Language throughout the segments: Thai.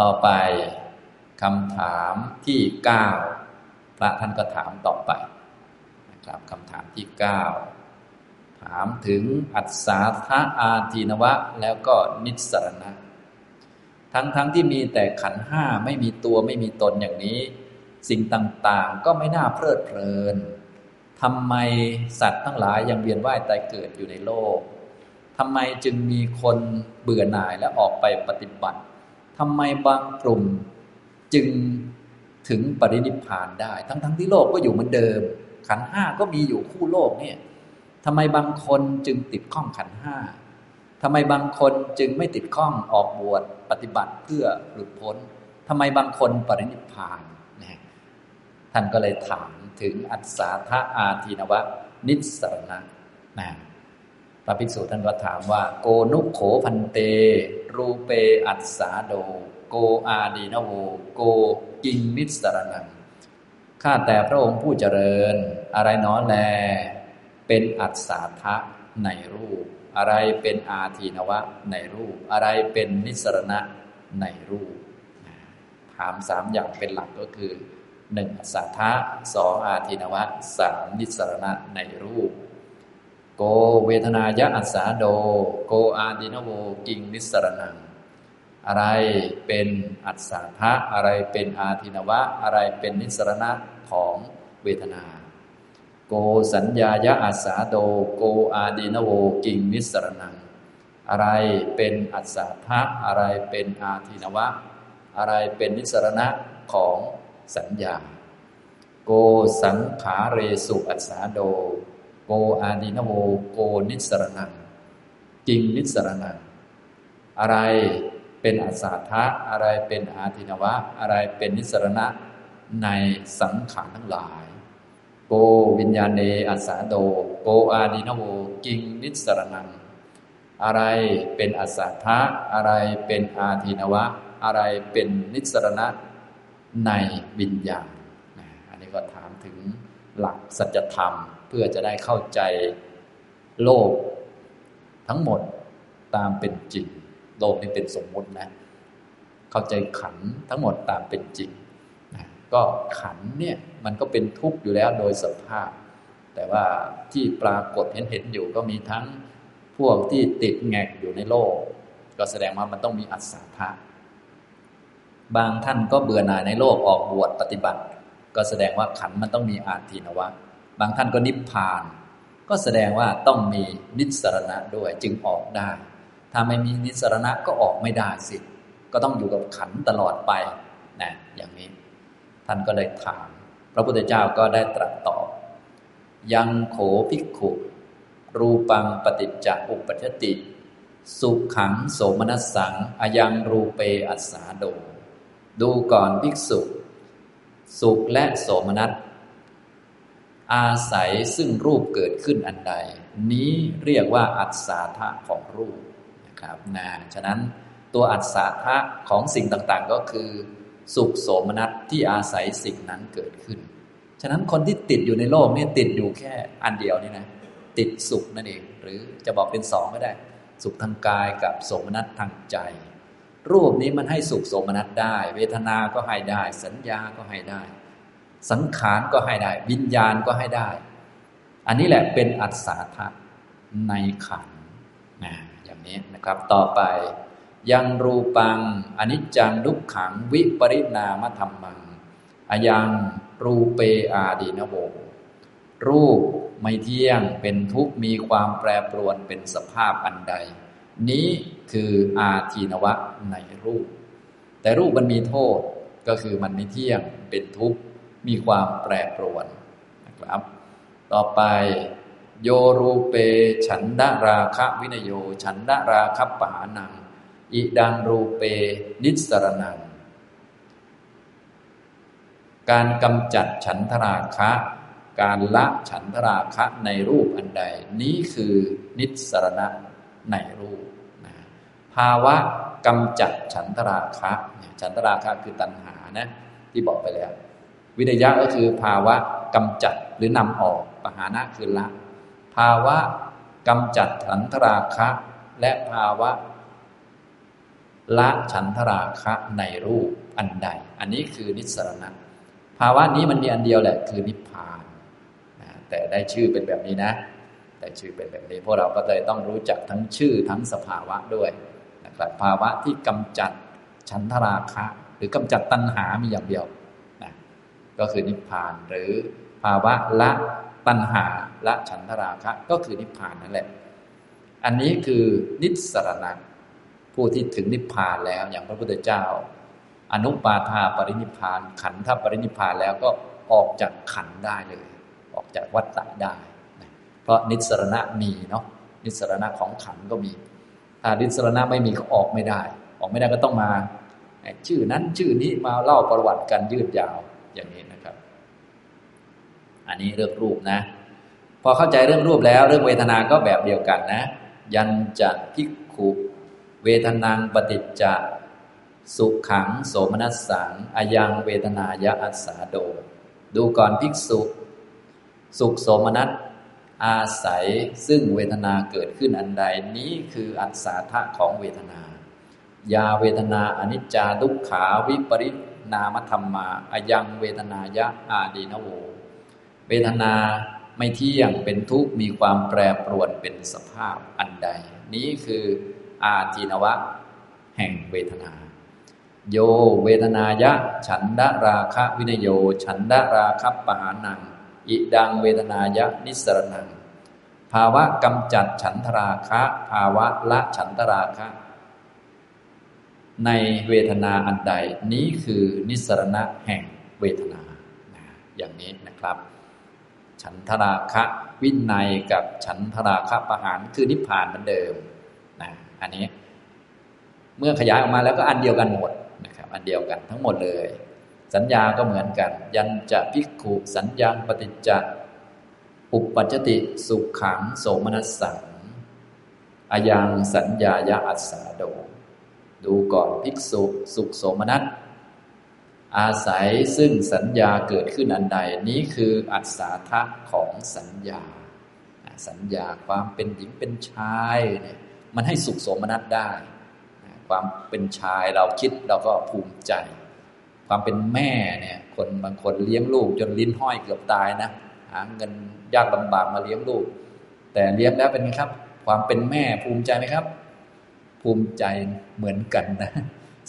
ต่อไปคำถามที่เก้าพระท่านก็ถามต่อไปนะครับคำถามที่เก้าถามถึงอัศาธาอาทีนวะ แล้วก็นิสรณะ ทั้งๆทที่มีแต่ขันห้าไม่มีตัวไม่มีตนอย่างนี้ สิ่งต่างๆก็ไม่น่าเพลิดเพลินทำไมสัตว์ทั้งหลายยังเวียนว่ายตายเกิดอยู่ในโลกทำไมจึงมีคนเบื่อหน่ายและออกไปปฏิบัติ ทำไมบางกลุ่มจึงถึงปรินิพานได้ ทั้งๆทที่โลกก็อยู่เหมือนเดิม ขันห้าก็มีอยู่คู่โลกเนี่ยทำไมบางคนจึงติดข้องขันห้าทำไมบางคนจึงไม่ติดข้องออกบวชปฏิบัติเพื่อหลุดพ้นทำไมบางคนปรินิพานนะท่านก็เลยถามถึงอัศาธาอาทีนวะ นิสรณะนะ พระภิกษุท่านก็ถามว่า โกนุโขพันเต รูเปอัสสาโด โกอาดีนโว โกกิงนิสรณังข้าแต่พระองค์ผู้เจริญ อะไรน้อแล เป็นอัศาทะในรูป อะไรเป็นอาทีนวะในรูป อะไรเป็นนิสรณะในรูป ถามสามอย่างเป็นหลักก็คือหนึ่งสัทะสองอาทินวะสามนิสรณะในรูป โกเวทนายะอัสสาโด โกอาดินโวกิงนิสรนัง อะไรเป็นอัศทะอะไรเป็นอาทินวะ อะไรเป็นนิสรณะของเวทนา โกสัญญายะอัสสาโด โกอาดินโวกิงนิสรนัง อะไรเป็นอัศทะอะไรเป็นอาทินวะ อะไรเป็นนิสรณะของสัญญา โกสังขาเรสุอัสสาโด โกอาดินโวโกนิสรนัง จริงนิสรนัง อะไรเป็นอัศาทะอะไรเป็นอาทินวะ อะไรเป็นนิสรณะในสังขารทั้งหลาย โกวิญญาณเนอัสาโด โกอาดินโวกิงนิสรนัง อะไรเป็นอัศาทะอะไรเป็นอาทินวะ อะไรเป็นนิสรณะในวิญญาณอันนี้ก็ถามถึงหลักสัจธรรม พื่อจะได้เข้าใจโลกทั้งหมดตามเป็นจริง โลกนี้เป็นสมมุตินะ เข้าใจขันทั้งหมดตามเป็นจริงนะก็ขันเนี่ยมันก็เป็นทุกข์อยู่แล้วโดยสภาพ แต่ว่าที่ปรากฏเห็นเห็นอยู่ก็มีทั้งพวกที่ติดแงกอยู่ในโลก ก็แสดงว่ามันต้องมีอัศธาบางท่านก็เบื่อหน่ายในโลกออกบวชปฏิบัติ ก็แสดงว่าขันมันต้องมีอาทีนวะ บางท่านก็นิพพาน ก็แสดงว่าต้องมีนิสรณะด้วยจึงออกได้ ถ้าไม่มีนิสรณะก็ออกไม่ได้สิ ก็ต้องอยู่กับขันตลอดไปนะอย่างนี้ ท่านก็เลยถาม พระพุทธเจ้าก็ได้ตรัสตอบ ยังโขภิกขุรูปังปฏิจจอุปัชติ สุขังโสมนัสสังอายังรูเปอัสสาโด ดูก่อนภิกษุ สุขและโสมนัส อาศัยซึ่งรูปเกิดขึ้นอันใด นี้เรียกว่าอัศาธะของรูปนะครับนะฉะนั้นตัวอัศาธะของสิ่งต่างๆ ก็คือ สุขโสมนัสที่อาศัยสิ่งนั้นเกิดขึ้น ฉะนั้นคนที่ติดอยู่ในโลกนี่ติดอยู่แค่อันเดียวนี่นะติดสุขนั่นเอง หรือจะบอกเป็นสองก็ได้ สุขทางกายกับโสมนัสทางใจ รูปนี้มันให้สุขโสมนัสได้ เวทนาก็ให้ได้ สัญญาก็ให้ได้ สังขารก็ให้ได้ วิญญาณก็ให้ได้ อันนี้แหละเป็นอัศทะในขันนะอย่างนี้นะครับ ต่อไป ยังรูปังอนิจจังทุกขังวิปริณามธรรมังอายังรูเปอาดีนโวรูปไม่เที่ยงเป็นทุกข์มีความแปรปรวนเป็นสภาพอันใด นี้คืออาทีนวะในรูป แต่รูปมันมีโทษก็คือมันไม่เที่ยงเป็นทุกข์ มีความแปรปรวนนะครับ ต่อไป โยรูเป ฉันดาราคะวินโย ฉันดาราคะปหานัง อิดังรูเป นิสรนัง การกำจัดฉันทราคะ การละฉันทราคะในรูปอันใด นี้คือนิสรณะในรูปนะภาวะกำจัดฉันทราคะ ฉันทราคะคือตัณหานะ ที่บอกไปแล้ว วิทยะก็คือภาวะกำจัดหรือนำออกปหานะคือละ ภาวะกำจัดฉันทราคะ และภาวะ ละฉันทราคะในรูปอันใด อันนี้คือนิสรณะ ภาวะนี้มันมีอันเดียวแหละคือนิพพานนะแต่ได้ชื่อเป็นแบบนี้นะ แต่ชื่อเป็นแบบนี้พวกเราก็เลยต้องรู้จักทั้งชื่อทั้งสภาวะด้วยนะครับภาวะที่กำจัดฉันทราคะ หรือกำจัดตัณหามีอย่างเดียว ก็คือนิพพาน หรือภาวะละตัณหาละฉันทราคะ ก็คือนิพพานนั่นแหละ อันนี้คือนิสรณะผู้ที่ถึงนิพพานแล้วอย่างพระพุทธเจ้า อนุปาทาปรินิพพาน ขันธปรินิพานแล้วก็ออกจากขันได้เลย ออกจากวัฏฏะได้ เพราะนิสรณะมีเนาะนิสรณะของขันก็มี ถ้านิสรณะไม่มีก็ออกไม่ได้ ออกไม่ได้ก็ต้องมา ชื่อนั้นชื่อนี้มาเล่าประวัติกันยืดยาว อย่างนี้นะครับ อันนี้เรื่องรูปนะ พอเข้าใจเรื่องรูปแล้ว เรื่องเวทนาก็แบบเดียวกันนะ ยันจะพิกขุเวทนางปฏิจจะสุขขังโสมนัสสังอายังเวทนายะอัสสาโด ดูก่อนภิกษุ สุขโสมนัสอาศัยซึ่งเวทนาเกิดขึ้นอันใดนี้คืออัศาธะของเวทนา ยาเวทนาอนิจจาทุกขาวิปริ ณามธรรมาอายังเวทนายะอาดีนโว เวทนาไม่เที่ยงเป็นทุกข์มีความแปรปรวนเป็นสภาพอันใด นี้คืออาจีนวะ แห่งเวทนา โยเวทนายะ ฉันดาราคะวินโย ฉันดาราคัปหานัง อิดังเวทนายะนิสรนัง ภาวะกำจัดฉันทราคะ ภาวะละฉันทราคะ ในเวทนาอันใดนี้คือนิสรณะแห่งเวทนา อย่างนี้นะครับ ฉันทราคะวินัยกับฉันทราคะประหารคือนิพพานเหมือนเดิมนะอันนี้ เมื่อขยายออกมาแล้วก็อันเดียวกันหมดนะครับ อันเดียวกันทั้งหมดเลย สัญญาก็เหมือนกัน ยันจะพิกขุสัญญาปฏิจจอุปปัจติสุขขังโสมนัสสังอายังสัญญายาอัสสาโด ดูก่อนภิกษุสุขโสมนัสอาศัยซึ่งสัญญาเกิดขึ้นอันใดนี้คืออัศาทะของสัญญา สัญญาความเป็นหญิงเป็นชายเนี่ยมันให้สุขสมนัตได้ ความเป็นชายเราคิดเราก็ภูมิใจ ความเป็นแม่เนี่ยคนบางคนเลี้ยงลูกจนลิ้นห้อยเกือบตายนะหาเงินยากลำบากมาเลี้ยงลูก แต่เลี้ยงแล้วเป็นไงครับ ความเป็นแม่ภูมิใจไหมครับ ภูมิใจเหมือนกันนะ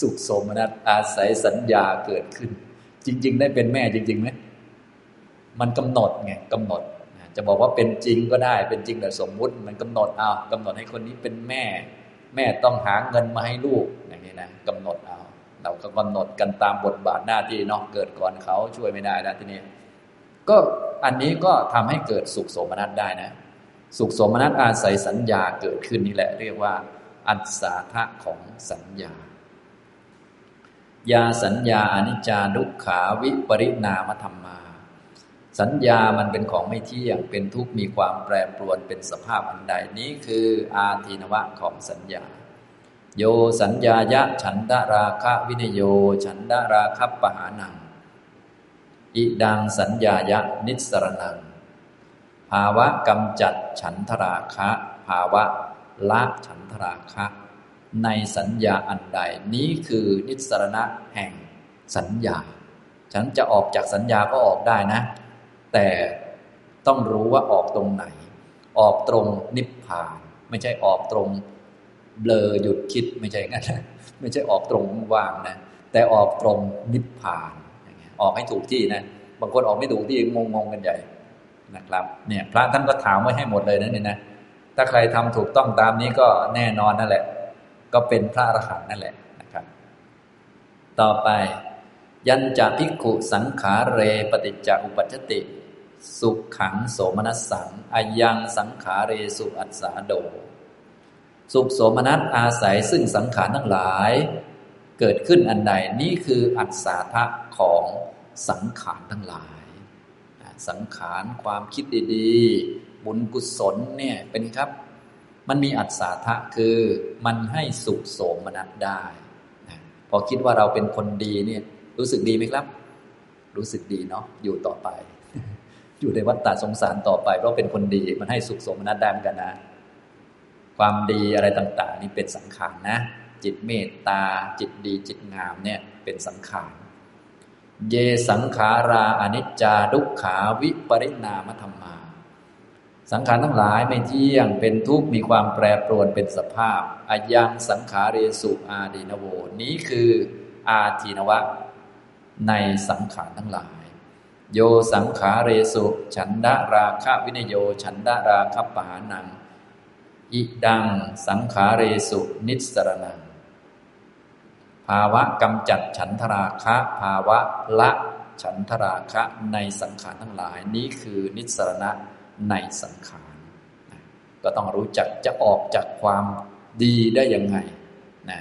สุขสมนัตอาศัยสัญญาเกิดขึ้น จริง ๆ ได้เป็นแม่จริงๆไหมมันกำหนดไงกำหนด จะบอกว่าเป็นจริงก็ได้ เป็นจริงแต่สมมุติ มันกำหนดเอากำหนดให้คนนี้เป็นแม่ แม่ต้องหาเงินมาให้ลูกอย่างนี้นะกำหนดเอาเราก็กำหนดกันตามบทบาทหน้าที่เนาะเกิดก่อนเขาช่วยไม่ได้แล้วทีนี้ก็อันนี้ก็ทำให้เกิดสุขโสมนัสได้นะ สุขโสมนัสอาศัยสัญญาเกิดขึ้นนี่แหละ เรียกว่า อัศาทะของสัญญา ยาสัญญาอนิจจาดุขาวิปริณามธรรมา สัญญามันเป็นของไม่เที่ยง เป็นทุกข์มีความแปรปรวนเป็นสภาพอันใดนี้คืออาทีนวะของสัญญา โยสัญญายะฉันดาราคะวินโย ฉันดาราคับปหานัง อิดังสัญญายะนิสรนัง ภาวะกำจัดฉันทราคะ ภาวะ ละฉันทราคะ ในสัญญาอันใดนี้คือนิสรณะแห่งสัญญา ฉันจะออกจากสัญญาก็ออกได้นะ แต่ต้องรู้ว่าออกตรงไหน ออกตรงนิพพาน ไม่ใช่ออกตรงเบลอหยุดคิดไม่ใช่งั้นไม่ใช่ออกตรงว่างนะ แต่ออกตรงนิพพานออกให้ถูกที่นะ บางคนออกไม่ถูกที่งงงกันใหญ่นะครับ เนี่ย พระท่านก็ถามไว้ให้หมดเลยนะเนี่ยนะ ถ้าใครทำถูกต้องตามนี้ก็แน่นอนนั่นแหละ ก็เป็นพระอรหันต์นั่นแหละนะครับ ต่อไป ยันจะพิกขุสังขาเรปฏิจจอุปัชติ สุขขังโสมนัสสังอายังสังขาเรสุอัสสาโด สุขโสมนัสอาศัยซึ่งสังขารทั้งหลาย เกิดขึ้นอันใดนี่คืออัศาทะของสังขารทั้งหลาย สังขารความคิดดีๆ บุญกุศลเนี่ยเป็นครับ มันมีอัศาทะคือมันให้สุขโสมนัสได้พอคิดว่าเราเป็นคนดีเนี่ยรู้สึกดีไหมครับ รู้สึกดีเนาะอยู่ต่อไป อยู่ในวัฏฏะสงสารต่อไป เพราะเป็นคนดีมันให้สุขสมนัตได้เหมือนกันนะ ความดีอะไรต่างๆ นี่เป็นสังขารนะ จิตเมตตา จิตดีจิตงามเนี่ยเป็นสังขารเยสังขาราอนิจจาดุขาวิปริณามธรรมา สังขารทั้งหลายไม่เที่ยงเป็นทุกข์มีความแปรปรวนเป็นสภาพอายังสังขาเรสุอาดีนโว นี้คืออาทีนวะ ในสังขารทั้งหลาย โยสังขาเรสุฉันดาราคะวินโย ฉันดาราคะปหานัง อิดังสังขาเรสุนิสรนัง ภาวะกำจัดฉันทราคะ ภาวะละฉันทราคะในสังขารทั้งหลาย นี้คือนิสรณะ ในสังขาร ก็ต้องรู้จักจะออกจากความดีได้ยังไงนะ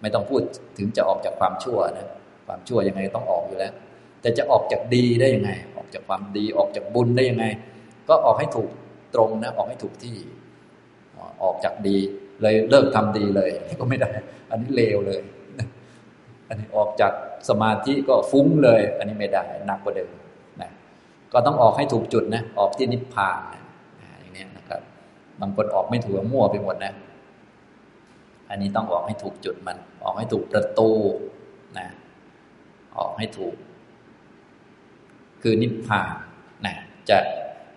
ไม่ต้องพูดถึงจะออกจากความชั่วนะความชั่วยังไงต้องออกอยู่แล้ว แต่จะออกจากดีได้ยังไง ออกจากความดีออกจากบุญได้ยังไง ก็ออกให้ถูกตรงนะออกให้ถูกที่ออกจากดีเลยเลิกทำดีเลยก็ไม่ได้ อันนี้เลวเลย อันนี้ออกจากสมาธิก็ฟุ้งเลย อันนี้ไม่ได้หนักกว่าเดิม ก็ต้องออกให้ถูกจุดนะ ออกที่นิพพานนะอย่างนี้นะครับ บางคนออกไม่ถูกมั่วไปหมดนะ อันนี้ต้องออกให้ถูกจุดมัน ออกให้ถูกประตูนะ ออกให้ถูก คือนิพพานนะจะ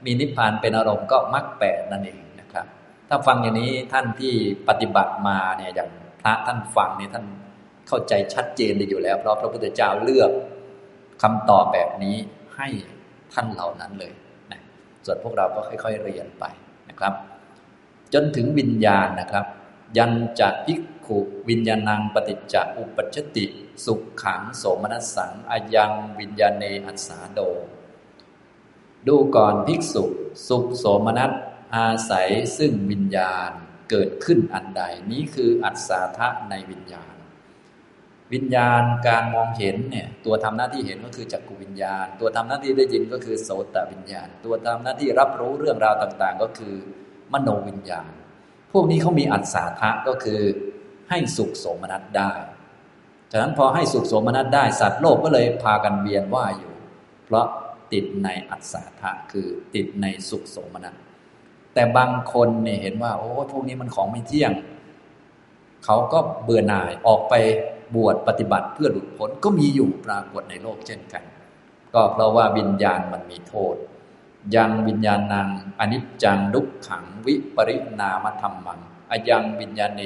มีนิพพานเป็นอารมณ์ก็มรรคแปดนั่นเองนะครับ ถ้าฟังอย่างนี้ท่านที่ปฏิบัติมาเนี่ยอย่างพระท่านฟังเนี่ยท่านเข้าใจชัดเจนดีอยู่แล้ว เพราะพระพุทธเจ้าเลือกคำตอบแบบนี้ให้ ท่านเหล่านั้นเลยนะส่วนพวกเราก็ค่อย ๆ เรียนไปนะครับ จนถึงวิญญาณนะครับ ยันจะพิกขุวิญญาณังปฏิจจอุปัชติ สุขขังโสมนัสสังอายังวิญญาณเนอัสสาโด ดูก่อนภิกษุ สุขโสมนัสอาศัยซึ่งวิญญาณเกิดขึ้นอันใดนี้คืออัศทะในวิญญาณ วิญญาณการมองเห็นเนี่ยตัวทำหน้าที่เห็นก็คือจักรวิญญาณ ตัวทำหน้าที่ได้ยินก็คือโสตวิญญาณ ตัวทำหน้าที่รับรู้เรื่องราวต่าง ๆ ก็คือ มโนวิญญาณ พวกนี้เขามีอัศทะก็คือ ให้สุขโสมนัสได้ฉะนั้นพอให้สุขโสมนัสได้สัตว์โลกก็เลยพากันเวียนว่ายอยู่ เพราะติดในอัศทะคือติดในสุขโสมนัสแต่บางคนเนี่ยเห็นว่า โอ้พวกนี้มันของไม่เที่ยง เขาก็เบื่อหน่ายออกไป บวชปฏิบัติเพื่อหลุดพ้นก็มีอยู่ปรากฏในโลกเช่นกัน ก็เพราะว่าวิญญาณมันมีโทษ ยังวิญญาณนางอนิจจังดุขขังวิปริณามธรรมังอายังวิญญาณเน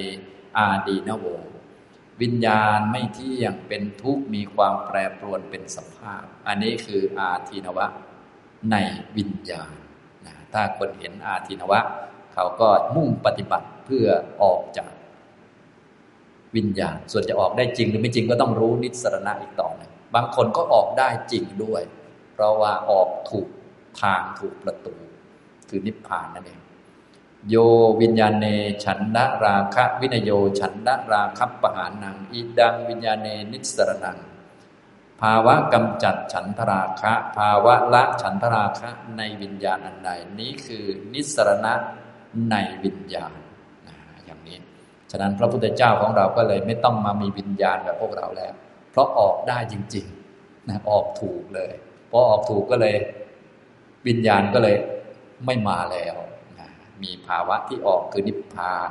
อาดีนโว วิญญาณไม่เที่ยงเป็นทุกข์มีความแปรปรวนเป็นสภาพ อันนี้คืออาทีนวะในวิญญาณนะถ้าคนเห็นอาทีนวะ เขาก็มุ่งปฏิบัติเพื่อออกจาก วิญญาณ ส่วนจะออกได้จริงหรือไม่จริงก็ต้องรู้นิสรณะอีกต่อหนึ่งบางคนก็ออกได้จริงด้วย เพราะว่าออกถูกทางถูกประตู คือนิพพานนั่นเองโยวิญญาณเนฉันดะราคะวินโยฉันดะราคับปหานังอีดังวิญญาณเนนิสรนัง ภาวะกำจัดฉันทราคะ ภาวะละฉันทราคะในวิญญาณอันใดนี้คือนิสรณะในวิญญาณอย่างนี้ ฉะนั้นพระพุทธเจ้าของเราก็เลยไม่ต้องมามีวิญญาณแบบพวกเราแล้ว เพราะออกได้จริงๆนะออกถูกเลยพอออกถูกก็เลยวิญญาณก็เลยไม่มาแล้วนะมีภาวะที่ออกคือนิพพาน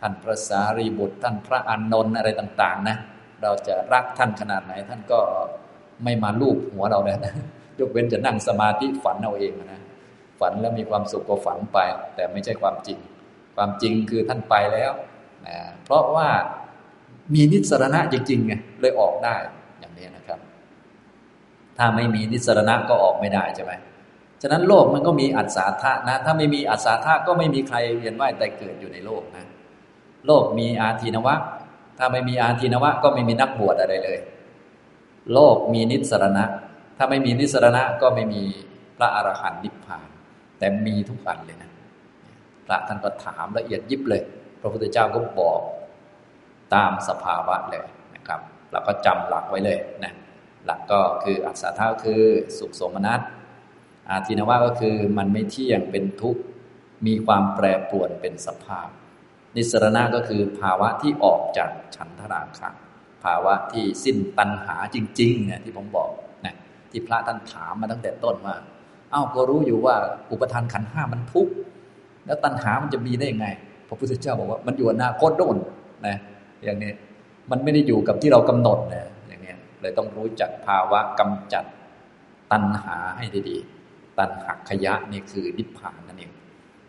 ท่านพระสารีบุตร ท่านพระอานนท์อะไรต่าง ๆ นะ เราจะรักท่านขนาดไหน ท่านก็ไม่มาลูบหัวเราเลยนะยกเว้นจะนั่งสมาธิฝันเอาเองนะฝันแล้วมีความสุขก็ฝันไป แต่ไม่ใช่ความจริง ความจริงคือท่านไปแล้ว นะเพราะว่ามีนิสรณะจริงๆไงเลยออกได้อย่างนี้นะครับ ถ้าไม่มีนิสรณะก็ออกไม่ได้ใช่ไหมฉะนั้นโลกมันก็มีอัศธานะ ถ้าไม่มีอัศธาก็ไม่มีใครเวียนว่ายแต่เกิดอยู่ในโลกนะ โลกมีอาทีนวะ ถ้าไม่มีอาทีนวะ ก็ไม่มีนักบวชอะไรเลย โลกมีนิสรณะ ถ้าไม่มีนิสรณะก็ไม่มีพระอรหันต์นิพพาน แต่มีทุกอันเลยนะพระท่านก็ถามละเอียดยิบเลย พระพุทธเจ้าก็บอกตามสภาวะเลยนะครับ เราก็จำหลักไว้เลยนะหลักก็คืออัศธาคือสุขสมนัตอาทินวะก็คือมันไม่เที่ยงเป็นทุกข์มีความแปรปรวนเป็นสภาพ นิสรณะก็คือภาวะที่ออกจากฉันทราคะภาวะที่สิ้นตัณหาจริงๆเนี่ยที่ผมบอกนะที่พระท่านถามมาตั้งแต่ต้นว่าอ้าวก็รู้อยู่ว่าอุปทานขันห้ามันทุกข์แล้วตัณหามันจะมีได้ยังไง ระพุทธเจ้าบอกว่ามันอยู่อนาคตโน่นนะอย่างนี้มันไม่ได้อยู่กับที่เรากำหนดนะอย่างนี้เลยต้องรู้จักภาวะกำจัดตัณหาให้ดีๆตัณหักขยะนี่คือนิพพานนั่นเอง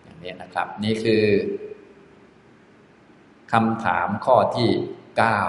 อย่างนี้นะครับ นี่คือคำถามข้อที่เก้า